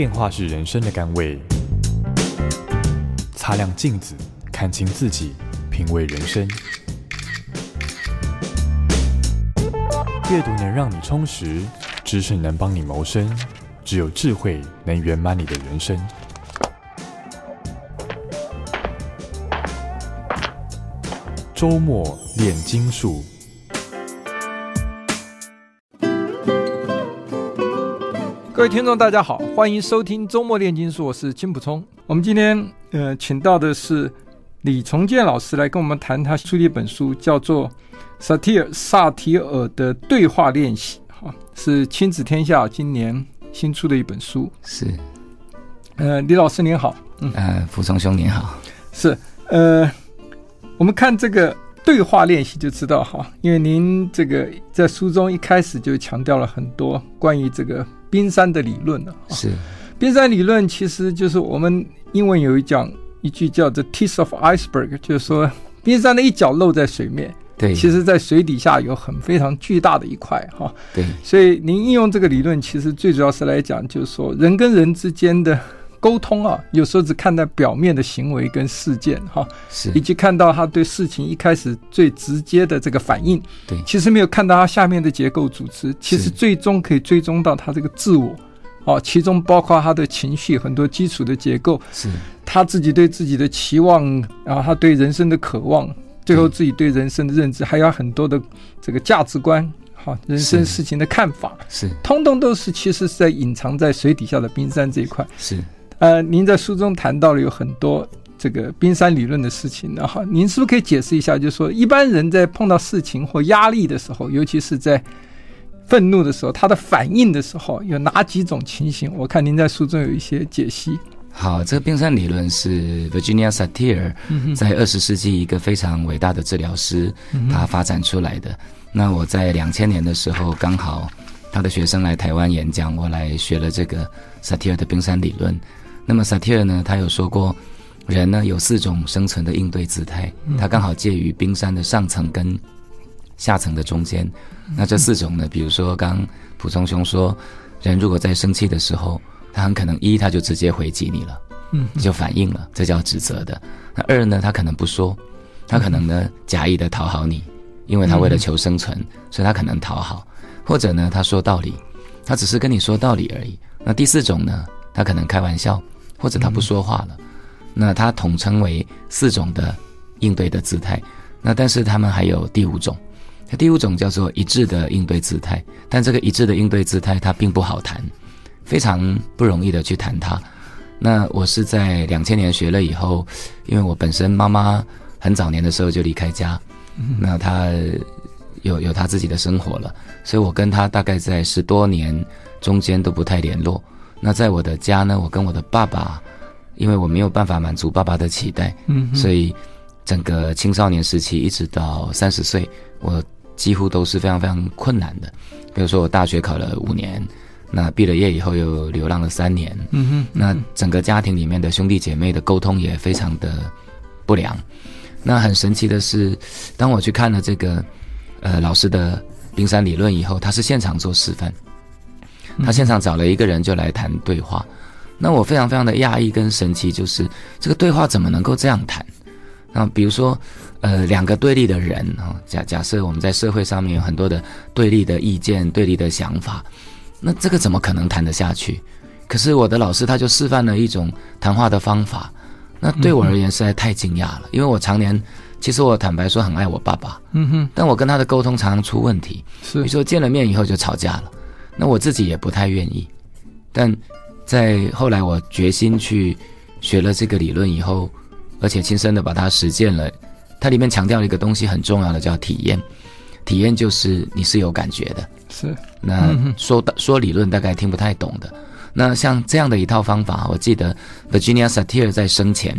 变化是人生的甘味。擦亮镜子，看清自己，品味人生。阅读能让你充实，知识能帮你谋生，只有智慧能圆满你的人生。周末炼金术。各位听众，大家好，欢迎收听周末炼金术，我是金普聪。我们今天呃，请到的是李崇建老师来跟我们谈他出的一本书，叫做《萨提尔萨提尔的对话练习》，哈，是亲子天下今年新出的一本书。是，呃，李老师您好，嗯，呃，溥聪兄您好，是，呃，我们看这个。对话练习就知道哈，因为您这个在书中一开始就强调了很多关于这个冰山的理论了。是，冰山理论其实就是我们英文有一讲一句叫做 tip of iceberg，就是说冰山的一角露在水面，对，其实在水底下有很非常巨大的一块哈。对，所以您应用这个理论，其实最主要是来讲，就是说人跟人之间的。沟通啊，有时候只看到表面的行为跟事件哈，是。以及看到他对事情一开始最直接的这个反应，对，其实没有看到他下面的结构组织，其实最终可以追踪到他这个自我，哦，其中包括他的情绪很多基础的结构，是。他自己对自己的期望，然后他对人生的渴望，最后自己对人生的认知，还有很多的这个价值观，好，人生事情的看法，是，通通都是其实是在隐藏在水底下的冰山这一块，是。呃，您在书中谈到了有很多这个冰山理论的事情，然后您是不是可以解释一下？就是说，一般人在碰到事情或压力的时候，尤其是在愤怒的时候，他的反应的时候，有哪几种情形？我看您在书中有一些解析。好，这个冰山理论是 Virginia Satir 在二十世纪一个非常伟大的治疗师他发展出来的。那我在两千年的时候，刚好他的学生来台湾演讲，我来学了这个 Satir 的冰山理论。那么萨提尔呢，他有说过，人呢有四种生存的应对姿态，他刚好介于冰山的上层跟下层的中间。那这四种呢，比如说刚蒲松兄说，人如果在生气的时候，他很可能一他就直接回击你了，嗯，就反应了，这叫指责的。那二呢，他可能不说，他可能呢假意的讨好你，因为他为了求生存，所以他可能讨好，或者呢他说道理，他只是跟你说道理而已。那第四种呢，他可能开玩笑。或者他不说话了，那他统称为四种的应对的姿态。那但是他们还有第五种，第五种叫做一致的应对姿态。但这个一致的应对姿态它并不好谈，非常不容易的去谈它。那我是在两千年学了以后，因为我本身妈妈很早年的时候就离开家，那她有有她自己的生活了，所以我跟她大概在十多年中间都不太联络。那在我的家呢，我跟我的爸爸，因为我没有办法满足爸爸的期待，嗯，所以整个青少年时期一直到三十岁，我几乎都是非常非常困难的。比如说我大学考了五年，那毕了业以后又流浪了三年，嗯哼，那整个家庭里面的兄弟姐妹的沟通也非常的不良。那很神奇的是，当我去看了这个呃老师的冰山理论以后，他是现场做示范。他现场找了一个人就来谈对话，那我非常非常的讶异跟神奇，就是这个对话怎么能够这样谈？那比如说，呃，两个对立的人啊，假假设我们在社会上面有很多的对立的意见、对立的想法，那这个怎么可能谈得下去？可是我的老师他就示范了一种谈话的方法，那对我而言实在太惊讶了，因为我常年其实我坦白说很爱我爸爸，嗯哼，但我跟他的沟通常常出问题，是，比如说见了面以后就吵架了。那我自己也不太愿意，但在后来我决心去学了这个理论以后，而且亲身的把它实践了，它里面强调了一个东西很重要的叫体验，体验就是你是有感觉的，是。那说说理论大概听不太懂的，那像这样的一套方法，我记得 Virginia Satir 在生前，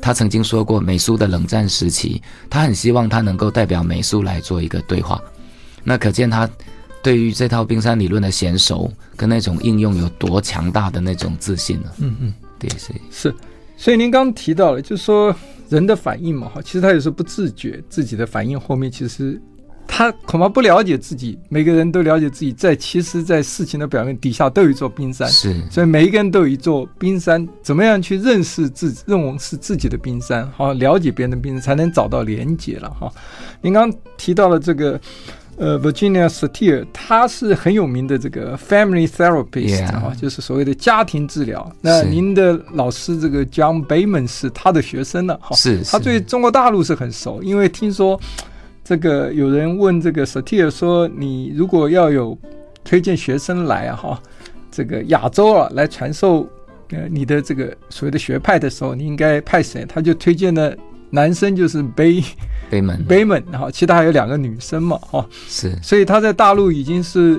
他曾经说过，美苏的冷战时期，他很希望他能够代表美苏来做一个对话，那可见他。对于这套冰山理论的娴熟跟那种应用有多强大的那种自信呢？嗯嗯，对，是是，所以您刚刚提到了，就是说人的反应嘛，哈，其实他有时候不自觉自己的反应后面其实他恐怕不了解自己。每个人都了解自己，在其实，在事情的表面底下都有一座冰山。是，所以每一个人都有一座冰山。怎么样去认识自己，认为是自己的冰山？好，了解别人的冰山，才能找到连接了哈。您刚提到了这个。呃，Virginia Satir，他是很有名的这个 family therapist 啊.就是所谓的家庭治疗。那您的老师这个 John Bayman 是他的学生呢，哈，是，他对中国大陆是很熟，因为听说这个有人问这个 Satir 说，你如果要有推荐学生来啊，哈，这个亚洲啊来传授呃你的这个所谓的学派的时候，你应该派谁？他就推荐了。男生就是 Bay Bayman Bayman 哈，其他还有两个女生嘛，哈，是，所以他在大陆已经是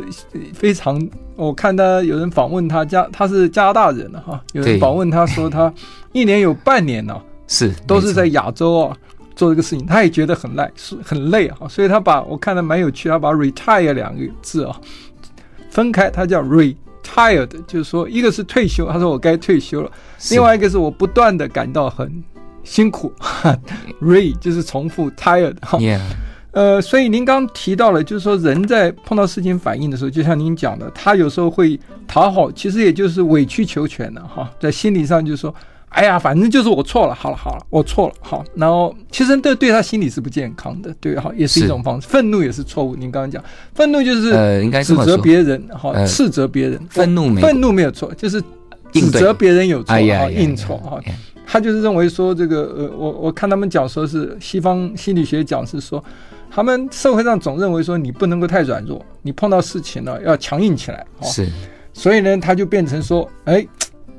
非常，我看他有人访问他加，他是加拿大人了哈，有人访问他说他 一年有半年呢，是都是在亚洲啊做这个事情，他也觉得很累，是很累哈，所以他把我看的蛮有趣，他把 retire 两个字啊分开，他叫 retired，就是说一个是退休，他说我该退休了，另外一个是我不断的感到很。辛苦，re 就是重复，tired 哈，yeah. 呃，所以您刚提到了，就是说人在碰到事情反应的时候，就像您讲的，他有时候会讨好，其实也就是委曲求全的哈，在心理上就是说，哎呀，反正就是我错了，好了好了，我错了，好，然后其实这对他心理是不健康的，对哈，也是一种方式，愤怒也是错误。您刚刚讲，愤怒就是呃，应该指责别人，哈、呃，斥责别人，愤怒没愤怒没有错，就是指责别人有错，哈，应错哈。他就是认为说这个呃，我我看他们讲说是西方心理学讲是说，他们社会上总认为说你不能够太软弱，你碰到事情呢要强硬起来。是，所以呢他就变成说，哎，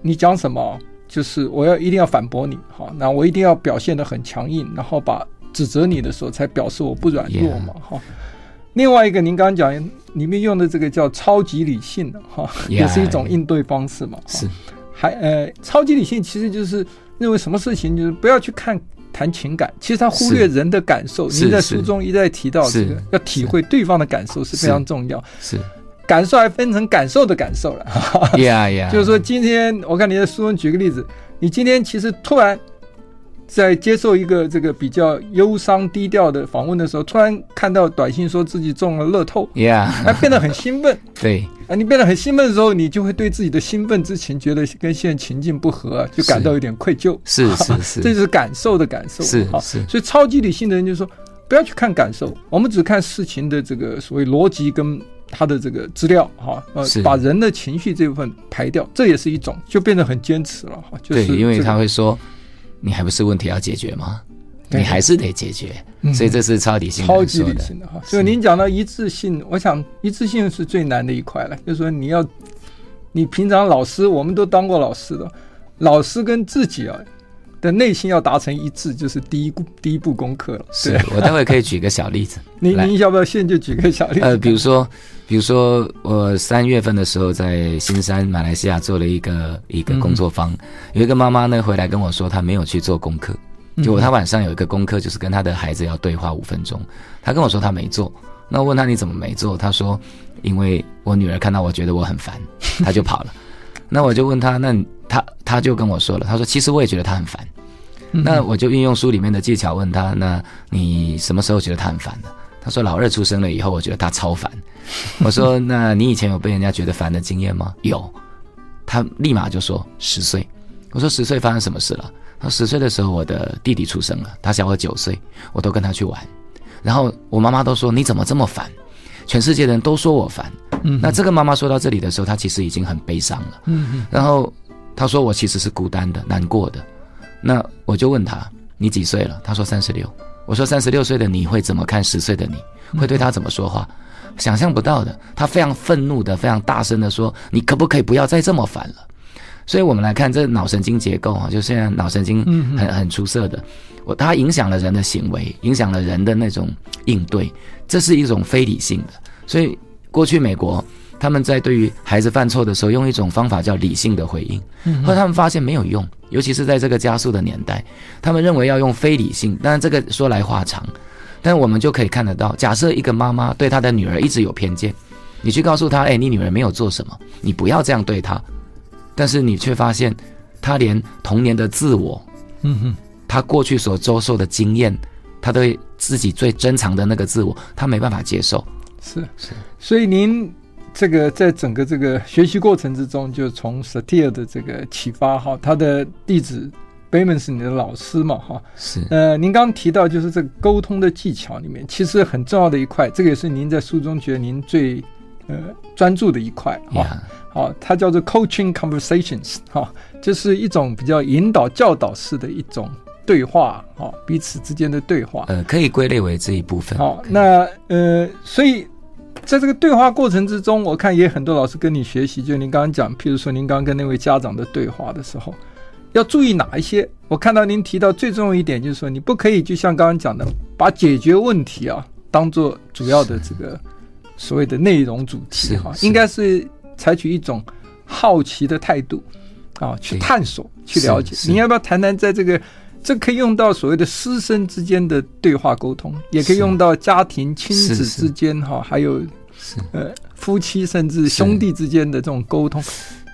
你讲什么就是我要一定要反驳你，好，那我一定要表现得很强硬，然后把指责你的时候才表示我不软弱嘛，哈。另外一个您刚刚讲里面用的这个叫超级理性的哈，也是一种应对方式嘛。是，还呃超级理性其实就是。认为什么事情就是不要去看谈情感，其实他忽略人的感受。您在书中一再提到这个，要体会对方的感受是非常重要。是，是感受还分成感受的感受了。Yeah, yeah. 就是说，今天我看你在书中举个例子，你今天其实突然。在接受一个这个比较忧伤低调的访问的时候，突然看到短信说自己中了乐透，Yeah，还变得很兴奋。对啊，你变得很兴奋的时候，你就会对自己的兴奋之情觉得跟现在情境不合，就感到有点愧疚。是是 是，是，这就是感受的感受。是是，所以超级理性的人就说，不要去看感受，我们只看事情的这个所谓逻辑跟他的这个资料哈，呃，把人的情绪这部分排掉，这也是一种，就变得很坚持了哈。就是对，因为他会说。你还不是问题要解决吗？你还是得解决，嗯、所以这是超理性的、超级理性的哈。所以您讲到一致性，我想一致性是最难的一块了。就是说，你要，你平常老师，我们都当过老师的，老师跟自己啊的内心要达成一致，就是第一步第一步功课了。是我待会可以举个小例子，您您要不要现在就举个小例子？呃，比如说。比如说，我三月份的时候在新山马来西亚做了一个一个工作坊，有一个妈妈呢回来跟我说，她没有去做功课，结果她晚上有一个功课，就是跟她的孩子要对话五分钟，她跟我说她没做，那我问她你怎么没做？她说因为我女儿看到我觉得我很烦，她就跑了。那我就问她，那她她就跟我说了，她说其实我也觉得她很烦，那我就运用书里面的技巧问他，那你什么时候觉得他很烦的？他说：“老二出生了以后，我觉得他超烦。”我说：“那你以前有被人家觉得烦的经验吗？”有。他立马就说：“十岁。”我说：“十岁发生什么事了？”他说：“十岁的时候，我的弟弟出生了，他小我九岁，我都跟他去玩。然后我妈妈都说：‘你怎么这么烦？’全世界的人都说我烦。嗯。那这个妈妈说到这里的时候，她其实已经很悲伤了。嗯。然后她说：‘我其实是孤单的，难过的。’那我就问他：‘你几岁了？’他说：‘三十六。’我说三十六岁的你会怎么看十岁的你？会对他怎么说话？想象不到的，他非常愤怒的，非常大声的说：“你可不可以不要再这么烦了？”所以，我们来看这脑神经结构啊，就现在脑神经很很出色的，我它影响了人的行为，影响了人的那种应对，这是一种非理性的。所以，过去美国。他们在对于孩子犯错的时候，用一种方法叫理性的回应，后来他们发现没有用，尤其是在这个加速的年代，他们认为要用非理性。当然，这个说来话长，但我们就可以看得到，假设一个妈妈对她的女儿一直有偏见，你去告诉她，哎，你女儿没有做什么，你不要这样对她，但是你却发现，她连童年的自我，嗯哼，她过去所遭受的经验，她对自己最珍藏的那个自我，她没办法接受。是是，所以您这个在整个这个学习过程之中，就从 Satir 的这个启发哈，他的弟子贝门是你的老师嘛哈？是。呃，您刚刚提到就是这个沟通的技巧里面，其实很重要的一块，这个也是您在书中觉得您最呃专注的一块哈。好它叫做 coaching conversations 哈，就是一种比较引导教导式的一种。对话啊，彼此之间的对话，呃，可以归类为这一部分。好，那呃，所以在这个对话过程之中，我看也很多老师跟你学习。就您刚刚讲，譬如说您刚刚跟那位家长的对话的时候，要注意哪一些？我看到您提到最重要一点，就是说你不可以就像刚刚讲的，把解决问题啊当做主要的这个所谓的内容主题哈，应该是采取一种好奇的态度啊，去探索、去了解。你要不要谈谈在这个？这可以用到所谓的师生之间的对话沟通，也可以用到家庭亲子之间哈，还有呃夫妻甚至兄弟之间的这种沟通，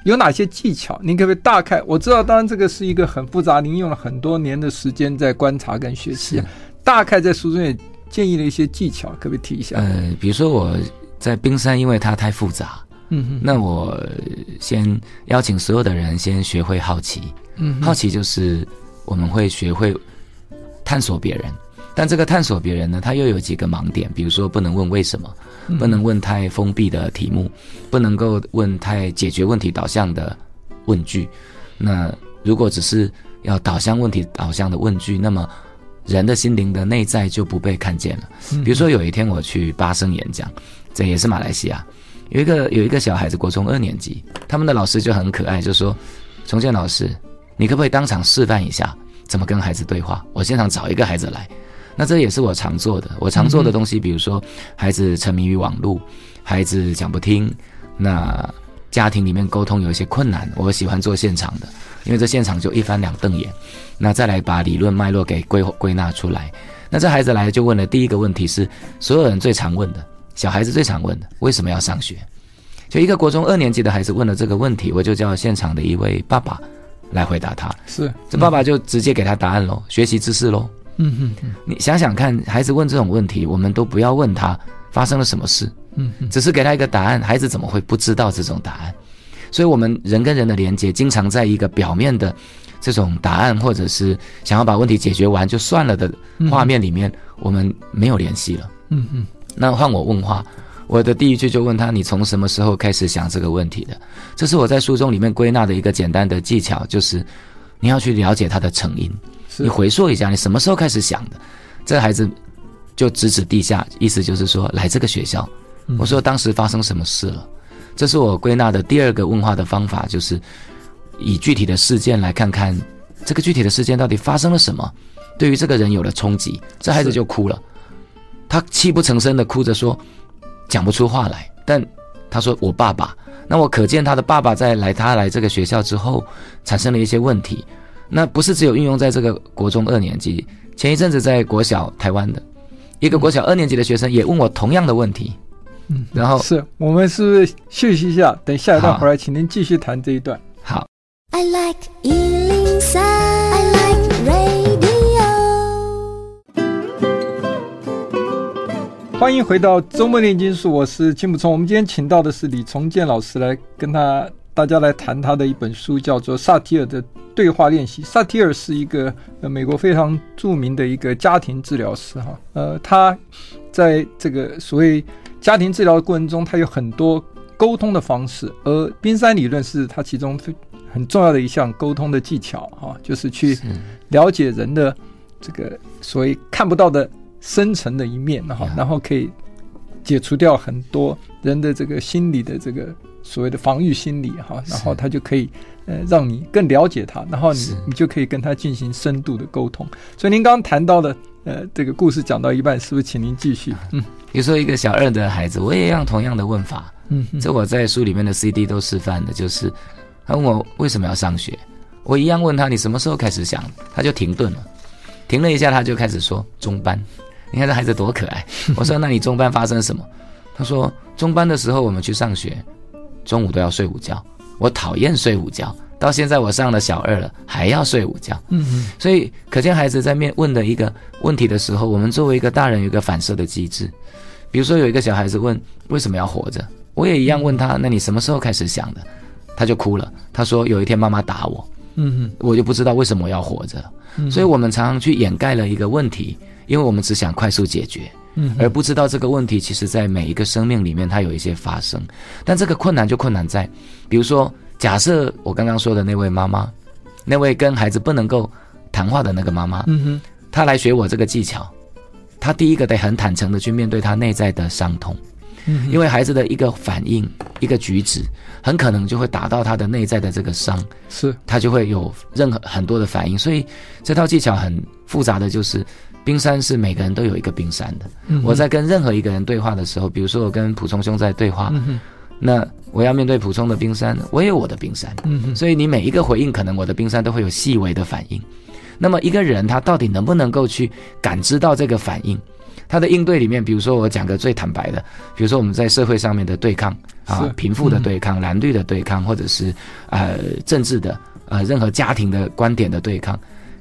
有哪些技巧？您可不可以大概？我知道，当然这个是一个很复杂，您用了很多年的时间在观察跟学习。大概在书中也建议了一些技巧，可不可以提一下？呃，比如说我在冰山，因为它太复杂，嗯哼，那我先邀请所有的人先学会好奇，嗯，好奇就是。我们会学会探索别人，但这个探索别人呢，他又有几个盲点，比如说不能问为什么，不能问太封闭的题目，不能够问太解决问题导向的问句。那如果只是要导向问题导向的问句，那么人的心灵的内在就不被看见了。比如说有一天我去巴生演讲，这也是马来西亚，有一个有一个小孩子，国中二年级，他们的老师就很可爱，就说：“重建老师。”你可不可以当场示范一下怎么跟孩子对话？我现场找一个孩子来，那这也是我常做的。我常做的东西，比如说孩子沉迷于网络，孩子讲不听，那家庭里面沟通有一些困难，我喜欢做现场的，因为这现场就一翻两瞪眼，那再来把理论脉络给归归纳出来。那这孩子来就问了第一个问题是所有人最常问的，小孩子最常问的，为什么要上学？就一个国中二年级的孩子问了这个问题，我就叫现场的一位爸爸。来回答他，是这爸爸就直接给他答案喽，学习知识喽。嗯嗯嗯，你想想看，孩子问这种问题，我们都不要问他发生了什么事，嗯，只是给他一个答案，孩子怎么会不知道这种答案？所以，我们人跟人的连接，经常在一个表面的这种答案，或者是想要把问题解决完就算了的画面里面，我们没有联系了。嗯嗯，那换我问话。我的第一句就问他：“你从什么时候开始想这个问题的？”这是我在书中里面归纳的一个简单的技巧，就是你要去了解他的成因。你回溯一下，你什么时候开始想的？这个孩子就指指地下，意思就是说来这个学校。我说当时发生什么事了？这是我归纳的第二个问话的方法，就是以具体的事件来看看这个具体的事件到底发生了什么，对于这个人有了冲击。这孩子就哭了，他泣不成声的哭着说。讲不出话来，但他说我爸爸，那我可见他的爸爸在来他来这个学校之后产生了一些问题，那不是只有运用在这个国中二年级，前一阵子在国小台湾的。一个国小二年级的学生也问我同样的问题，嗯，然后是我们是不是休息一下，等下一段回来，请您继续谈这一段。好。I like 103, 欢迎回到周末炼金术，我是金溥聪。我们今天请到的是李崇建老师来跟他大家来谈他的一本书，叫做《萨提尔的对话练习》。萨提尔是一个呃美国非常著名的一个家庭治疗师哈，呃，他在这个所谓家庭治疗的过程中，他有很多沟通的方式，而冰山理论是他其中非很重要的一项沟通的技巧哈，就是去了解人的这个所谓看不到的。深层的一面，哈，然后可以解除掉很多人的这个心理的这个所谓的防御心理，哈，然后他就可以呃让你更了解他，然后你你就可以跟他进行深度的沟通。所以您刚刚谈到的呃这个故事讲到一半，是不是请您继续？嗯，比如说一个小二的孩子，我也用同样的问法，嗯，这我在书里面的 CD 都示范的，就是他问我为什么要上学，我一样问他你什么时候开始想，他就停顿了，停了一下，他就开始说中班。你看这孩子多可爱！我说：“那你中班发生什么？”他说：“中班的时候我们去上学，中午都要睡午觉。我讨厌睡午觉，到现在我上了小二了，还要睡午觉。嗯嗯，所以可见孩子在面问的一个问题的时候，我们作为一个大人有一个反射的机制。比如说有一个小孩子问为什么要活着，我也一样问他，那你什么时候开始想的？他就哭了，他说有一天妈妈打我，嗯嗯，我就不知道为什么要活着。所以我们常常去掩盖了一个问题，因为我们只想快速解决。嗯，而不知道这个问题，其实在每一个生命里面，它有一些发生。但这个困难就困难在，比如说，假设我刚刚说的那位妈妈，那位跟孩子不能够谈话的那个妈妈，嗯哼，她来学我这个技巧，她第一个得很坦诚的去面对她内在的伤痛，嗯，因为孩子的一个反应、一个举止，很可能就会打到他的内在的这个伤，是，他就会有任何很多的反应。所以这套技巧很复杂的就是。冰山是每个人都有一个冰山的。嗯、我在跟任何一个人对话的时候，比如说我跟普聪兄在对话，嗯、那我要面对普聪的冰山，我也有我的冰山。嗯、所以你每一个回应，可能我的冰山都会有细微的反应。那么一个人他到底能不能够去感知到这个反应？他的应对里面，比如说我讲个最坦白的，比如说我们在社会上面的对抗啊，贫富的对抗、蓝绿的对抗，或者是呃政治的呃任何家庭的观点的对抗。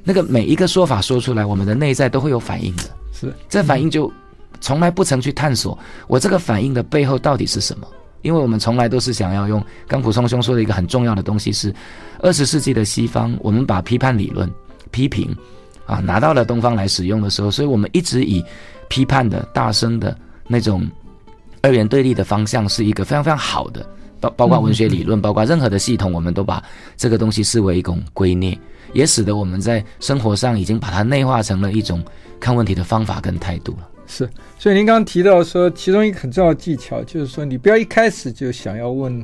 那个每一个说法说出来，我们的内在都会有反应的。是，这反应就从来不曾去探索我这个反应的背后到底是什么，因为我们从来都是想要用刚普松兄说的一个很重要的东西是，二十世纪的西方，我们把批判理论、批评啊拿到了东方来使用的时候，所以我们一直以批判的、大声的那种二元对立的方向是一个非常非常好的，包包括文学理论，包括任何的系统，我们都把这个东西视为一种归臬。也使得我们在生活上已经把它内化成了一种看问题的方法跟态度了。是，所以您刚刚提到说，其中一个很重要的技巧就是说，你不要一开始就想要问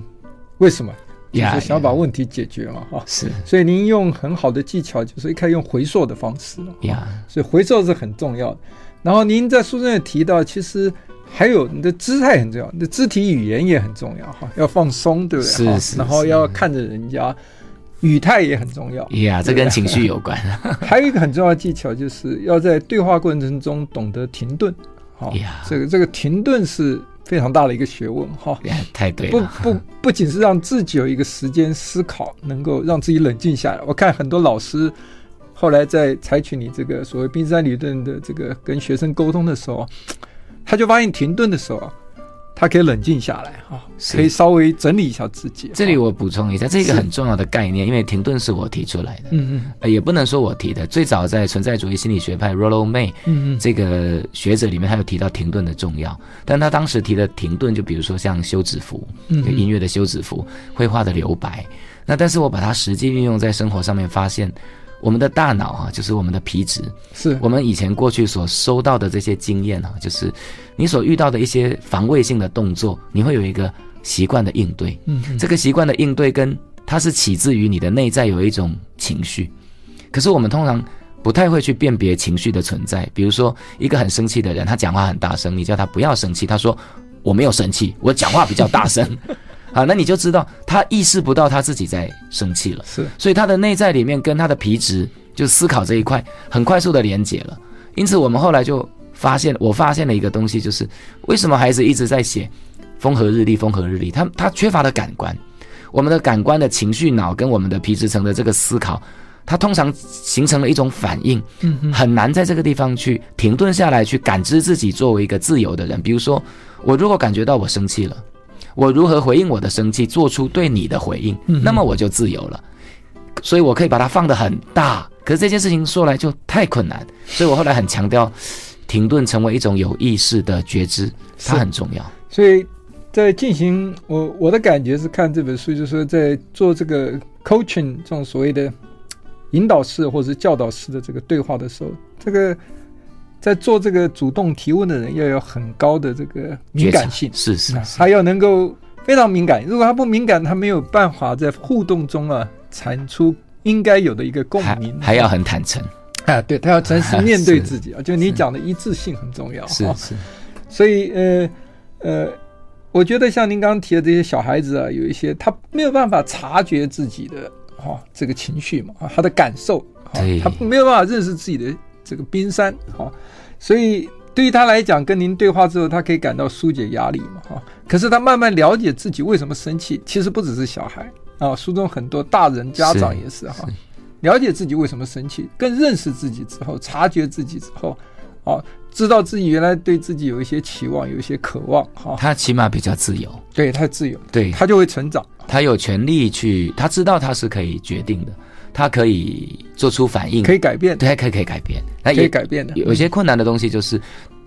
为什么，就是想要把问题解决嘛，哈。是。所以您用很好的技巧，就是一开始用回溯的方式。呀。所以回溯是很重要的。然后您在书中也提到，其实还有你的姿态很重要，你的肢体语言也很重要，哈，要放松，对不对？是是，是。然后要看着人家。语态也很重要，呀，这跟情绪有关。还有一个很重要的技巧，就是要在对话过程中懂得停顿。好，这个这个停顿是非常大的一个学问。哈，太对了。不不，不仅是让自己有一个时间思考，能够让自己冷静下来。我看很多老师后来在采取你这个所谓冰山理论的这个跟学生沟通的时候，他就发现停顿的时候。他可以冷静下来哈，可以稍微整理一下自己。这里我补充一下，这个很重要的概念，因为停顿是我提出来的，嗯嗯，也不能说我提的。最早在存在主义心理学派 Rollo May，这个学者里面，他有提到停顿的重要。但他当时提的停顿，就比如说像休止符，嗯，音乐的休止符，绘画的留白。那但是我把它实际运用在生活上面，发现。我们的大脑啊，就是我们的皮质，是我们以前过去所收到的这些经验啊，就是你所遇到的一些防卫性的动作，你会有一个习惯的应对。嗯，这个习惯的应对跟它是起自于你的内在有一种情绪，可是我们通常不太会去辨别情绪的存在。比如说，一个很生气的人，他讲话很大声，你叫他不要生气，他说我没有生气，我讲话比较大声。好，那你就知道他意识不到他自己在生气了，是，所以他的内在里面跟他的皮质就思考这一块很快速的连接了。因此，我们后来就发现，我发现了一个东西，就是为什么孩子一直在写风和日丽，风和日丽，他他缺乏了感官。我们的感官的情绪脑跟我们的皮质层的这个思考，它通常形成了一种反应，嗯，很难在这个地方去停顿下来，去感知自己作为一个自由的人。比如说，我如果感觉到我生气了。我如何回应我的生气，做出对你的回应，那么我就自由了。所以我可以把它放得很大，可是这件事情说来就太困难，所以我后来很强调，停顿成为一种有意识的觉知，它很重要。所以在进行我我的感觉是看这本书，就是说在做这个 coaching 这种所谓的引导式或者是教导式的这个对话的时候，这个。在做这个主动提问的人要有很高的这个敏感性，是是，是，他要能够非常敏感。如果他不敏感，他没有办法在互动中啊产出应该有的一个共鸣。还，还要很坦诚啊，对，他要诚实面对自己啊。就你讲的一致性很重要，是是。所以呃呃，我觉得像您刚刚提的这些小孩子啊，有一些他没有办法察觉自己的哈、哦、这个情绪嘛，他的感受，哦、他没有办法认识自己的这个冰山，哈、哦。所以对于他来讲，跟您对话之后，他可以感到疏解压力嘛，哈。可是他慢慢了解自己为什么生气，其实不只是小孩，啊，书中很多大人家长也是哈，了解自己为什么生气，更认识自己之后，察觉自己之后，啊，知道自己原来对自己有一些期望，有一些渴望哈。他起码比较自由，对他自由，对他就会成长。他有权利去，他知道他是可以决定的，他可以做出反应，可以改变，对，他可以可以改变，可以改变的。有些困难的东西就是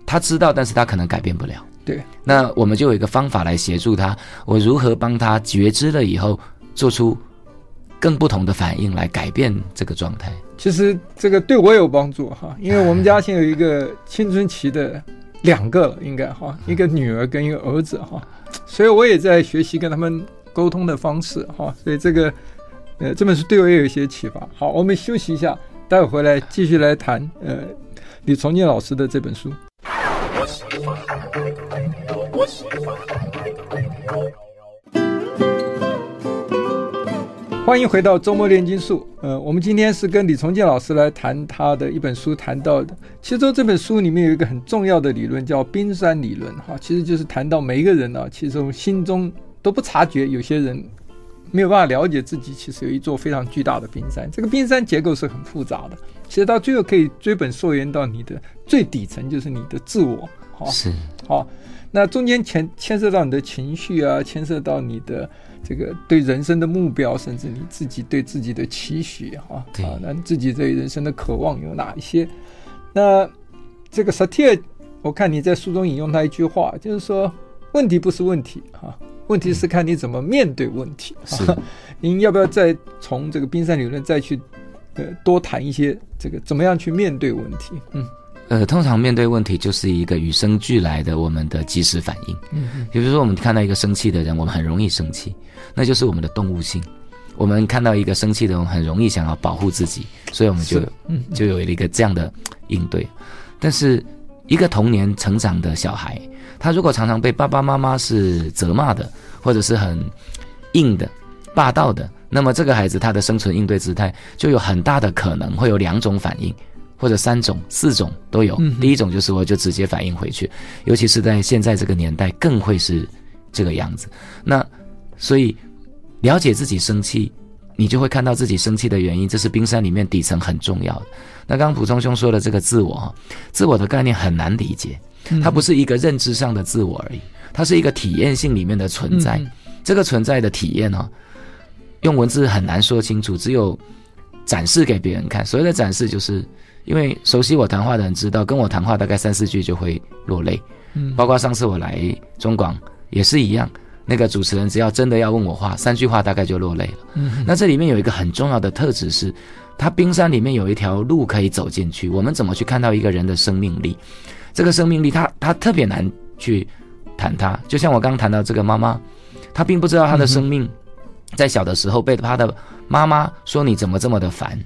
他知道，但是他可能改变不了。对，那我们就有一个方法来协助他，我如何帮他觉知了以后，做出更不同的反应来改变这个状态。其实这个对我有帮助哈，因为我们家现在有一个青春期的两个了，应该哈，一个女儿跟一个儿子哈，所以我也在学习跟他们。沟通的方式哈，所以这个呃这本书对我也有一些启发。好，我们休息一下，待会回来继续来谈呃李崇建老师的这本书。欢迎回到周末炼金术。呃，我们今天是跟李崇建老师来谈他的一本书，谈到的其中这本书里面有一个很重要的理论，叫冰山理论哈，其实就是谈到每一个人呢、啊，其实我们心中。都不察觉，有些人没有办法了解自己，其实有一座非常巨大的冰山。这个冰山结构是很复杂的，其实到最后可以追本溯源到你的最底层，就是你的自我。好，是好，那中间牵牵涉到你的情绪啊，牵涉到你的这个对人生的目标，甚至你自己对自己的期许，哈，啊，那自己对人生的渴望有哪一些？那这个萨提尔，我看你在书中引用他一句话，就是说，问题不是问题，哈。问题是看你怎么面对问题。是，您要不要再从这个冰山理论再去，呃，多谈一些这个怎么样去面对问题？嗯，呃，通常面对问题就是一个与生俱来的我们的即时反应。嗯嗯。比如说，我们看到一个生气的人，我们很容易生气，那就是我们的动物性。我们看到一个生气的人，很容易想要保护自己，所以我们就嗯就有了一个这样的应对。但是，一个童年成长的小孩。他如果常常被爸爸妈妈是责骂的，或者是很硬的、霸道的，那么这个孩子他的生存应对姿态就有很大的可能会有两种反应，或者三种、四种都有。第一种就是我就直接反应回去，尤其是在现在这个年代更会是这个样子。那所以了解自己生气，你就会看到自己生气的原因，这是冰山里面底层很重要的。那刚刚普通兄说的这个自我，自我的概念很难理解。它不是一个认知上的自我而已，它是一个体验性里面的存在。这个存在的体验呢，用文字很难说清楚，只有展示给别人看。所谓的展示，就是因为熟悉我谈话的人知道，跟我谈话大概三四句就会落泪。嗯，包括上次我来中广也是一样，那个主持人只要真的要问我话，三句话大概就落泪了。嗯，那这里面有一个很重要的特质是，它冰山里面有一条路可以走进去。我们怎么去看到一个人的生命力？这个生命力他，他他特别难去谈他。就像我刚刚谈到这个妈妈，她并不知道她的生命，在小的时候被她的妈妈说你怎么这么的烦，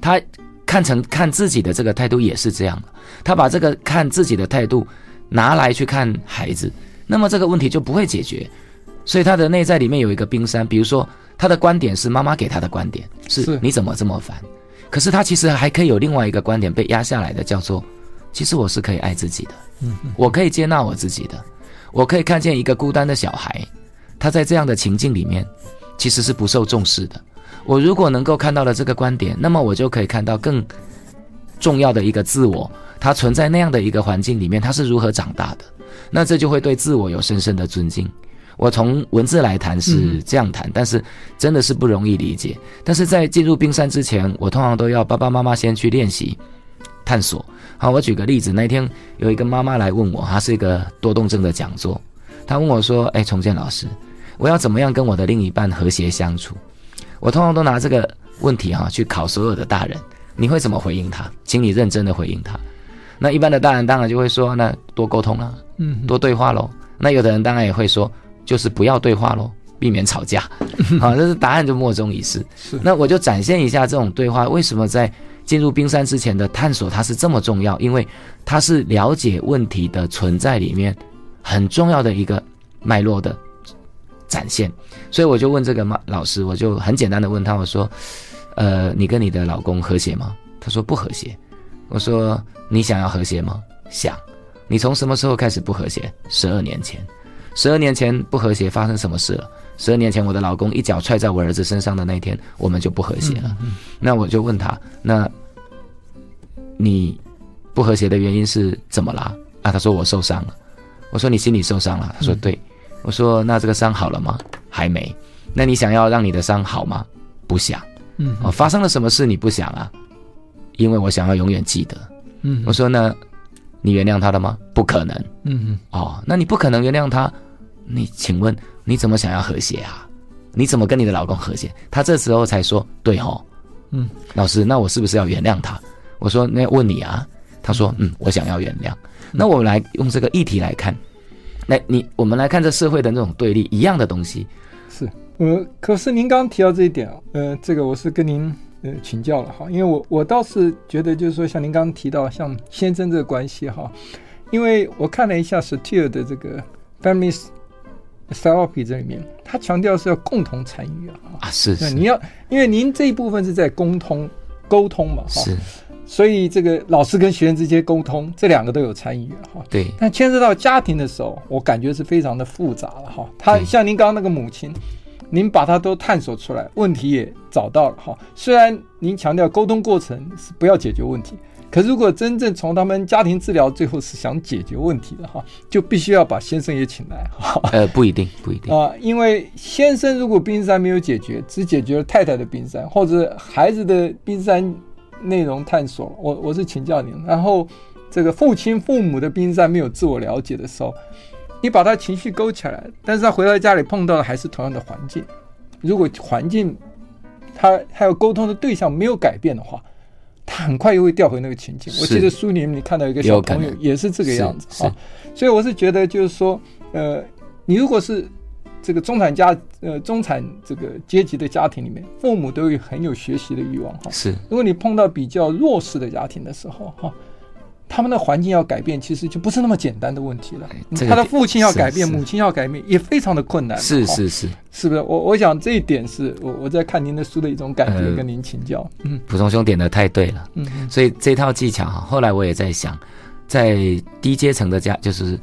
她看成看自己的这个态度也是这样的。她把这个看自己的态度拿来去看孩子，那么这个问题就不会解决。所以他的内在里面有一个冰山，比如说他的观点是妈妈给他的观点是你怎么这么烦，可是他其实还可以有另外一个观点被压下来的，叫做。其实我是可以爱自己的，嗯，我可以接纳我自己的，我可以看见一个孤单的小孩，他在这样的情境里面，其实是不受重视的。我如果能够看到了这个观点，那么我就可以看到更重要的一个自我，他存在那样的一个环境里面，他是如何长大的。那这就会对自我有深深的尊敬。我从文字来谈是这样谈，但是真的是不容易理解。但是在进入冰山之前，我通常都要爸爸妈妈先去练习探索。好，我举个例子，那天有一个妈妈来问我，她是一个多动症的讲座，她问我说：“哎，重建老师，我要怎么样跟我的另一半和谐相处？”我通常都拿这个问题哈去考所有的大人，你会怎么回应他？请你认真的回应他。那一般的大人当然就会说：“那多沟通了，嗯，多对话喽。”那有的人当然也会说：“就是不要对话喽，避免吵架。”好，这是答案就莫衷一是。是，那我就展现一下这种对话为什么在。进入冰山之前的探索，它是这么重要，因为它是了解问题的存在里面很重要的一个脉络的展现。所以我就问这个妈老师，我就很简单的问他，我说：“呃，你跟你的老公和谐吗？”他说：“不和谐。”我说：“你想要和谐吗？”想。你从什么时候开始不和谐？十二年前。十二年前不和谐发生什么事了？十二年前我的老公一脚踹在我儿子身上的那一天，我们就不和谐了。那我就问他，那你不和谐的原因是怎么啦？啊，他说我受伤了。我说你心里受伤了？他说对。嗯、我说那这个伤好了吗？还没。那你想要让你的伤好吗？不想。嗯，哦，发生了什么事你不想啊？因为我想要永远记得。嗯，我说那，你原谅他了吗？不可能。嗯嗯。哦，那你不可能原谅他，你请问你怎么想要和谐啊？你怎么跟你的老公和谐？他这时候才说对哦。嗯，老师，那我是不是要原谅他？我说那问你啊。他说嗯，我想要原谅。那我们来用这个议题来看，那你我们来看这社会的那种对立一样的东西。是。呃，可是您刚刚提到这一点啊，呃，这个我是跟您呃请教了哈，因为我我倒是觉得就是说，像您刚刚提到像先生这个关系哈，因为我看了一下 Satir 的这个 Family Therapy 这里面，他强调是要共同参与啊，啊是是，你要因为您这一部分是在沟通沟通嘛哈，是，所以这个老师跟学生之间沟通，这两个都有参与哈，对，但牵涉到家庭的时候，我感觉是非常的复杂了哈，他像您刚刚那个母亲。您把它都探索出来，问题也找到了哈。虽然您强调沟通过程是不要解决问题，可如果真正从他们家庭治疗最后是想解决问题的哈，就必须要把先生也请来哈。呃，不一定，不一定啊，因为先生如果冰山没有解决，只解决了太太的冰山或者孩子的冰山内容探索，我我是请教您，然后这个父亲父母的冰山没有自我了解的时候。你把他情绪勾起来，但是他回到家里碰到的还是同样的环境。如果环境他还有沟通的对象没有改变的话，他很快又会掉回那个情境。我记得书里面你看到一个小朋友也是这个样子啊，所以我是觉得就是说，呃，你如果是这个中产家呃中产这个阶级的家庭里面，父母都有很有学习的欲望哈。是，如果你碰到比较弱势的家庭的时候哈。他们的环境要改变，其实就不是那么简单的问题了。他的父亲要改变，母亲要改变，也非常的困难。是是是，是不是？我我想这一点是我我在看您的书的一种感觉，跟您请教。嗯，普通兄点的太对了。嗯，所以这套技巧哈，后来我也在想，在低阶层的家就是。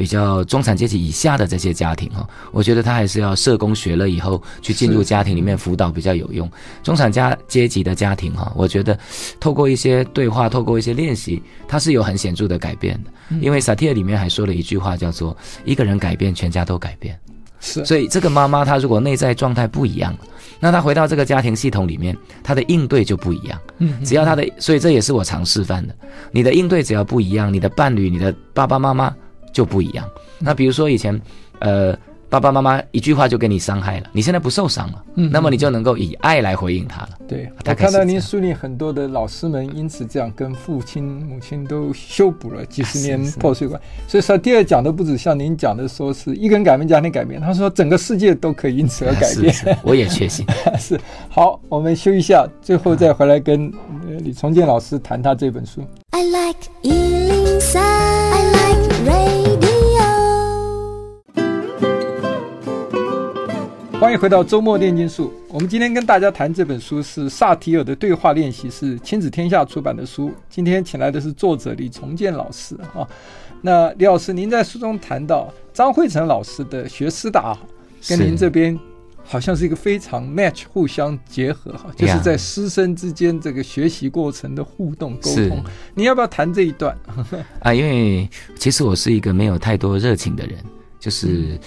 比较中产阶级以下的这些家庭哈，我觉得他还是要社工学了以后去进入家庭里面辅导比较有用。中产家阶级的家庭哈，我觉得透过一些对话，透过一些练习，它是有很显著的改变的。因为萨提尔里面还说了一句话，叫做“一个人改变，全家都改变”。是，所以这个妈妈她如果内在状态不一样，那她回到这个家庭系统里面，她的应对就不一样。嗯，只要她的，所以这也是我常示范的。你的应对只要不一样，你的伴侣、你的爸爸妈妈。就不一样。那比如说以前，呃，爸爸妈妈一句话就给你伤害了，你现在不受伤了，嗯，那么你就能够以爱来回应他了。对，我看到您书里很多的老师们因此这样跟父亲母亲都修补了几十年破碎关系。所以说，第二讲的不止像您讲的说是一个人改变家庭改变，他说整个世界都可以因此而改变。是是 我也确信。是。好，我们休一下，最后再回来跟李崇建老师谈他这本书。I like 欢迎回到周末炼金术。我们今天跟大家谈这本书是萨提尔的对话练习，是亲子天下出版的书。今天请来的是作者李崇建老师啊。那李老师，您在书中谈到张惠成老师的学思达，跟您这边好像是一个非常 match，互相结合哈，就是在师生之间这个学习过程的互动沟通。你要不要谈这一段？啊，因为其实我是一个没有太多热情的人，就是。嗯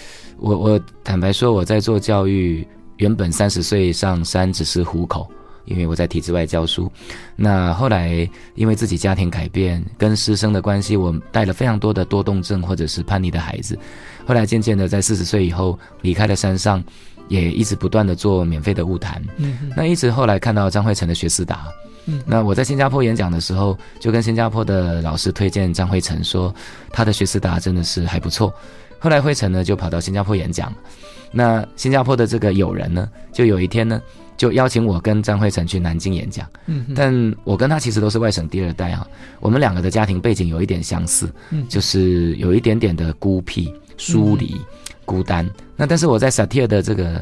我我坦白说，我在做教育，原本三十岁上山只是糊口，因为我在体制外教书。那后来因为自己家庭改变，跟师生的关系，我带了非常多的多动症或者是叛逆的孩子。后来渐渐的在四十岁以后离开了山上，也一直不断的做免费的物谈。嗯，那一直后来看到张惠成的学思达，嗯，那我在新加坡演讲的时候，就跟新加坡的老师推荐张惠成说，他的学思达真的是还不错。后来慧成呢就跑到新加坡演讲，那新加坡的这个友人呢，就有一天呢就邀请我跟张惠成去南京演讲。嗯，但我跟他其实都是外省第二代啊，我们两个的家庭背景有一点相似，嗯，就是有一点点的孤僻、疏离、孤单。那但是我在萨提尔的这个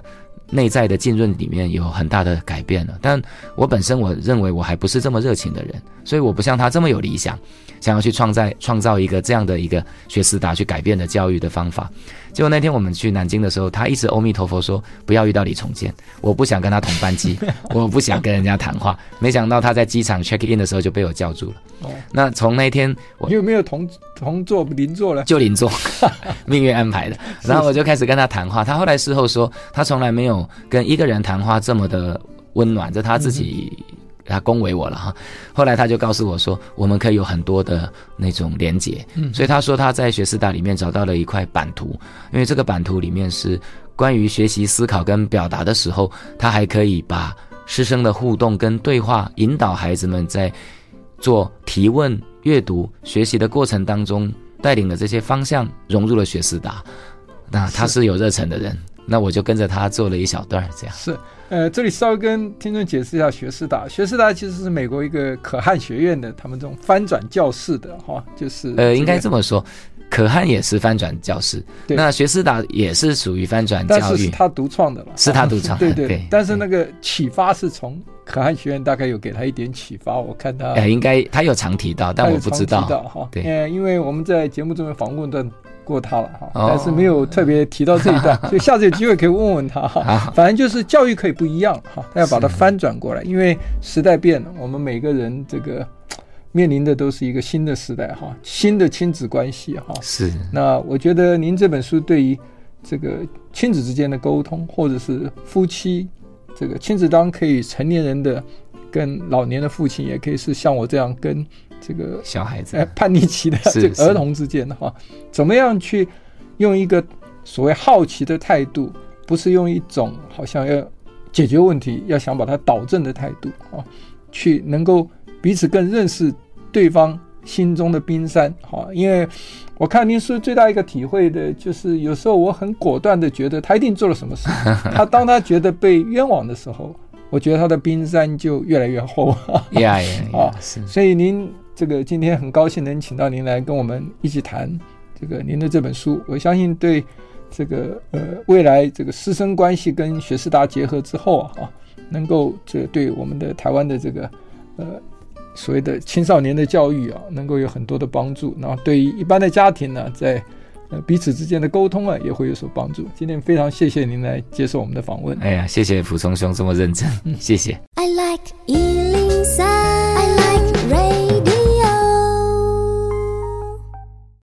内在的浸润里面有很大的改变了。但我本身我认为我还不是这么热情的人，所以我不像他这么有理想，想要去创造创造一个这样的一个学思达去改变的教育的方法。结果那天我们去南京的时候，他一直阿弥陀佛说不要遇到李重建，我不想跟他同班机，我不想跟人家谈话。没想到他在机场 check in 的时候就被我叫住了。哦，那从那天我你有没有同同座邻座了？就邻座，命运安排的。然后我就开始跟他谈话，他后来事后说他从来没有跟一个人谈话这么的温暖，这他自己。嗯他恭维我了哈，后来他就告诉我说，我们可以有很多的那种连接，嗯，所以他说他在学思达里面找到了一块版图，因为这个版图里面是关于学习思考跟表达的时候，他还可以把师生的互动跟对话引导孩子们在做提问、阅读、学习的过程当中，带领的这些方向融入了学思达，那他是有热忱的人，那我就跟着他做了一小段这样是。呃，这里稍微跟听众解释一下学士达。学士达其实是美国一个可汗学院的，他们这种翻转教室的哈，就是、这个、呃，应该这么说，可汗也是翻转教室，那学士达也是属于翻转教育，但是是他独创的了，是他独创的，对 对。对但是那个启发是从可汗学院大概有给他一点启发，我看他，呃，应该他有常提到，但我不知道哈。对，呃，因为我们在节目中有访问的。过他了哈，但是没有特别提到这一段，哦、所以下次有机会可以问问他哈。反正就是教育可以不一样哈，他要把它翻转过来，因为时代变了，我们每个人这个面临的都是一个新的时代哈，新的亲子关系哈。是。那我觉得您这本书对于这个亲子之间的沟通，或者是夫妻这个亲子当中可以成年人的跟老年的父亲，也可以是像我这样跟。这个小孩子，哎，叛逆期的这个儿童之间的哈，怎么样去用一个所谓好奇的态度，不是用一种好像要解决问题、要想把它导正的态度啊，去能够彼此更认识对方心中的冰山哈。因为我看您书最大一个体会的就是，有时候我很果断的觉得他一定做了什么事，他当他觉得被冤枉的时候，我觉得他的冰山就越来越厚。呀呀，啊，是，所以您。这个今天很高兴能请到您来跟我们一起谈这个您的这本书，我相信对这个呃未来这个师生关系跟学士达结合之后啊，能够这对我们的台湾的这个呃所谓的青少年的教育啊，能够有很多的帮助。然后对于一般的家庭呢，在呃彼此之间的沟通啊，也会有所帮助。今天非常谢谢您来接受我们的访问。哎呀，谢谢蒲松兄这么认真，谢谢。I like